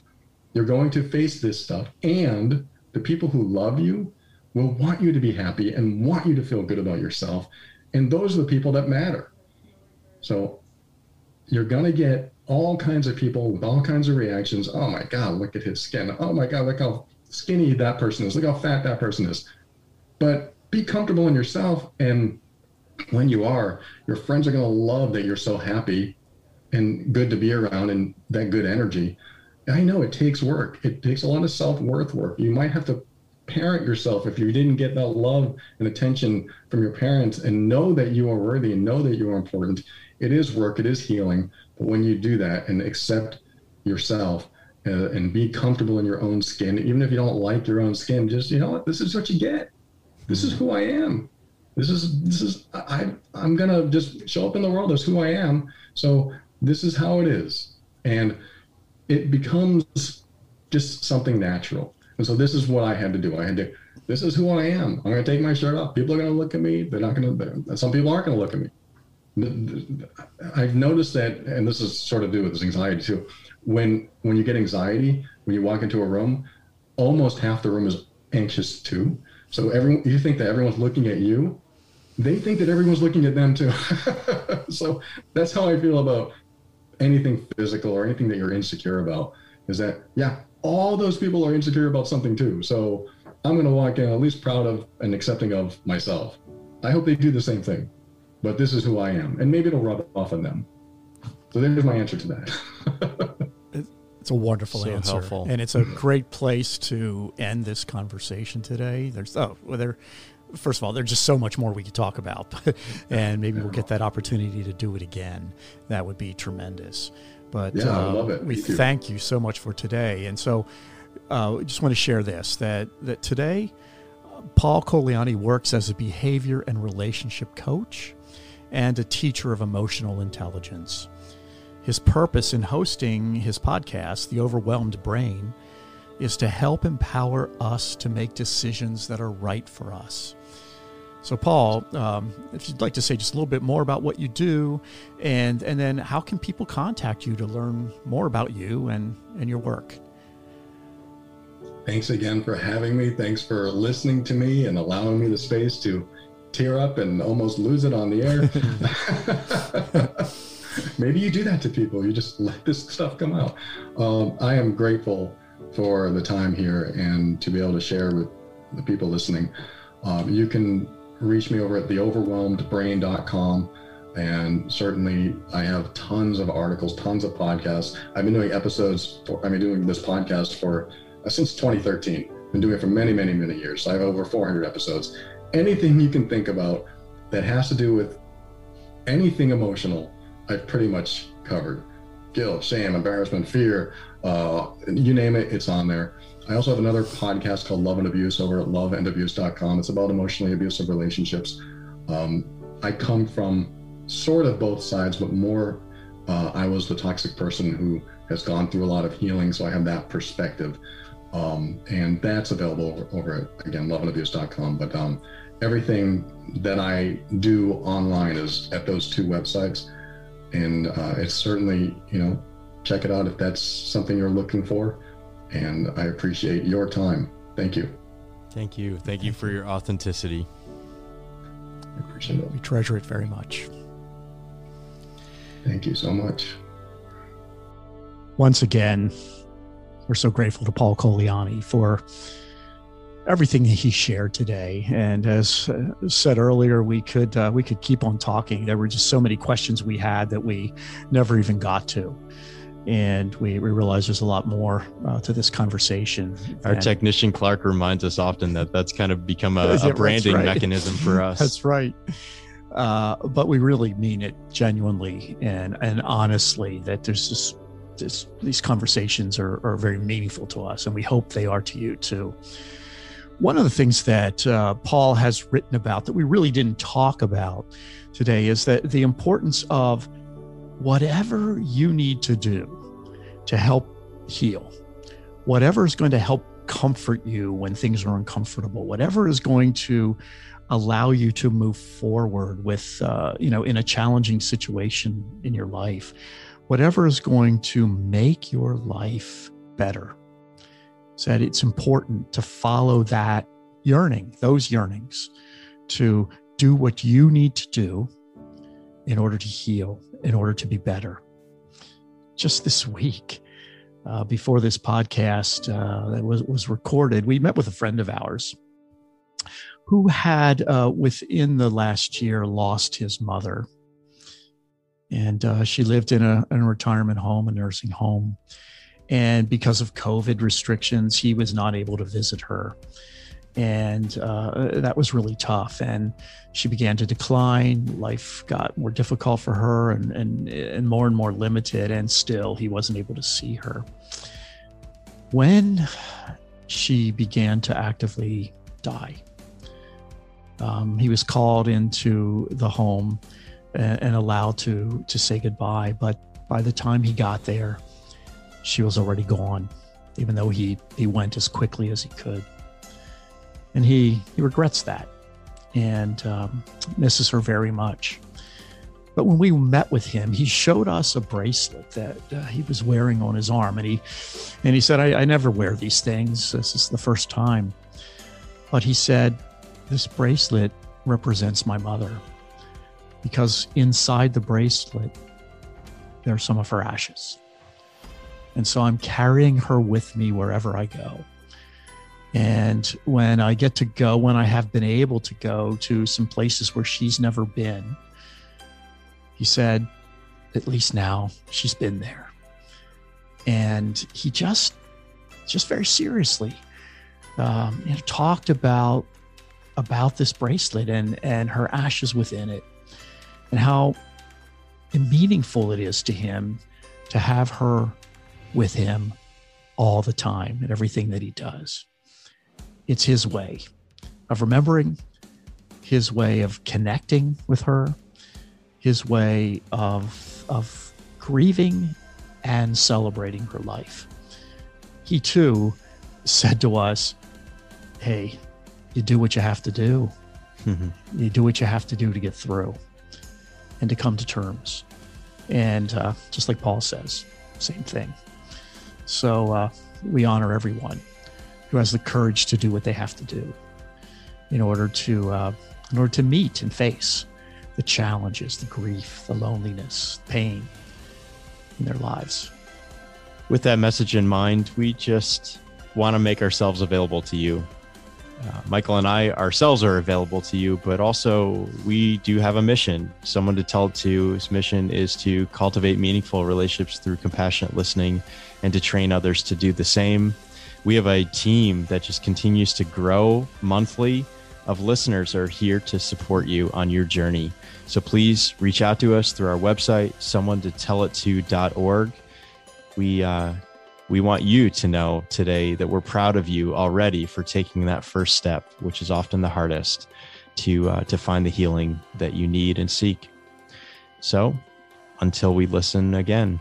You're going to face this stuff. And the people who love you will want you to be happy and want you to feel good about yourself. And those are the people that matter. So you're going to get all kinds of people with all kinds of reactions. Oh my God, look at his skin. Oh my God, look how skinny that person is. Look how fat that person is. But be comfortable in yourself and when you are, your friends are going to love that you're so happy and good to be around and that good energy. I know it takes work. It takes a lot of self worth work. You might have to parent yourself if you didn't get that love and attention from your parents and know that you are worthy and know that you are important. It is work, it is healing. But when you do that and accept yourself uh, and be comfortable in your own skin, even if you don't like your own skin, just, you know what, this is what you get. This is who I am this is this is I I'm gonna just show up in the world as who I am. So this is how it is, and it becomes just something natural. And so this is what I had to do. I had to. This is who I am. I'm gonna take my shirt off. People are gonna look at me. They're not gonna. Some people aren't gonna look at me. I've noticed that, and this is sort of do with this anxiety too. When when you get anxiety, when you walk into a room, almost half the room is anxious too. So everyone, you think that everyone's looking at you, they think that everyone's looking at them too. so that's how I feel about anything physical or anything that you're insecure about is that, yeah, all those people are insecure about something too. So I'm going to walk in at least proud of and accepting of myself. I hope they do the same thing, but this is who I am. And maybe it'll rub off on them. So there's my answer to that. it's a wonderful so answer. Helpful. And it's a great place to end this conversation today. There's, oh, well, there, first of all, there's just so much more we could talk about, and maybe we'll get that opportunity to do it again. That would be tremendous. But yeah, uh, I love it. we thank you so much for today, and so uh, just want to share this that that today, Paul Colaianni works as a behavior and relationship coach and a teacher of emotional intelligence. His purpose in hosting his podcast, The Overwhelmed Brain, is to help empower us to make decisions that are right for us. So, Paul, um, if you'd like to say just a little bit more about what you do, and and then how can people contact you to learn more about you and and your work? Thanks again for having me. Thanks for listening to me and allowing me the space to tear up and almost lose it on the air. Maybe you do that to people. You just let this stuff come out. Um, I am grateful for the time here and to be able to share with the people listening. Um, you can reach me over at theoverwhelmedbrain.com. And certainly, I have tons of articles, tons of podcasts. I've been doing episodes for, I've been doing this podcast for uh, since 2013. Been doing it for many, many, many years. I have over 400 episodes. Anything you can think about that has to do with anything emotional, I've pretty much covered. Guilt, shame, embarrassment, fear, uh, you name it, it's on there. I also have another podcast called Love and Abuse over at loveandabuse.com. It's about emotionally abusive relationships. Um, I come from sort of both sides, but more uh, I was the toxic person who has gone through a lot of healing, so I have that perspective. Um, and that's available over, over at, again, loveandabuse.com. But um, everything that I do online is at those two websites. And uh, it's certainly, you know, check it out if that's something you're looking for and I appreciate your time. Thank you. Thank you. Thank you for your authenticity. I appreciate it. We treasure it very much. Thank you so much. once again, we're so grateful to Paul Colaianni for everything that he shared today. And as uh, said earlier, we could uh, we could keep on talking. There were just so many questions we had that we never even got to. And we, we realized there's a lot more uh, to this conversation. Our technician Clark reminds us often that that's kind of become a, a branding right. mechanism for us. that's right. Uh, but we really mean it genuinely and and honestly. That there's just this, these conversations are, are very meaningful to us, and we hope they are to you too. One of the things that uh, Paul has written about that we really didn't talk about today is that the importance of whatever you need to do to help heal, whatever is going to help comfort you when things are uncomfortable, whatever is going to allow you to move forward with, uh, you know, in a challenging situation in your life, whatever is going to make your life better said it's important to follow that yearning, those yearnings, to do what you need to do in order to heal, in order to be better. Just this week, uh, before this podcast uh, was, was recorded, we met with a friend of ours who had, uh, within the last year, lost his mother. And uh, she lived in a, in a retirement home, a nursing home. And because of COVID restrictions, he was not able to visit her. And uh, that was really tough. And she began to decline. Life got more difficult for her and, and, and more and more limited. And still, he wasn't able to see her. When she began to actively die, um, he was called into the home and, and allowed to, to say goodbye. But by the time he got there, she was already gone, even though he, he went as quickly as he could. And he, he regrets that and um, misses her very much. But when we met with him, he showed us a bracelet that uh, he was wearing on his arm, and he and he said, I, "I never wear these things. This is the first time." But he said, "This bracelet represents my mother, because inside the bracelet there are some of her ashes." And so I'm carrying her with me wherever I go. And when I get to go, when I have been able to go to some places where she's never been, he said, at least now she's been there. And he just, just very seriously, um, you know, talked about about this bracelet and and her ashes within it, and how meaningful it is to him to have her with him all the time and everything that he does. It's his way of remembering, his way of connecting with her, his way of, of grieving and celebrating her life. He too said to us, Hey, you do what you have to do. Mm-hmm. You do what you have to do to get through and to come to terms. And uh, just like Paul says, same thing. So uh, we honor everyone who has the courage to do what they have to do in order to uh, in order to meet and face the challenges, the grief, the loneliness, pain in their lives. With that message in mind, we just want to make ourselves available to you. Uh, Michael and I ourselves are available to you, but also we do have a mission, someone to tell to. His mission is to cultivate meaningful relationships through compassionate listening and to train others to do the same. We have a team that just continues to grow monthly of listeners are here to support you on your journey. So please reach out to us through our website, someone to tell it to.org. We, uh, we want you to know today that we're proud of you already for taking that first step, which is often the hardest to, uh, to find the healing that you need and seek. So until we listen again.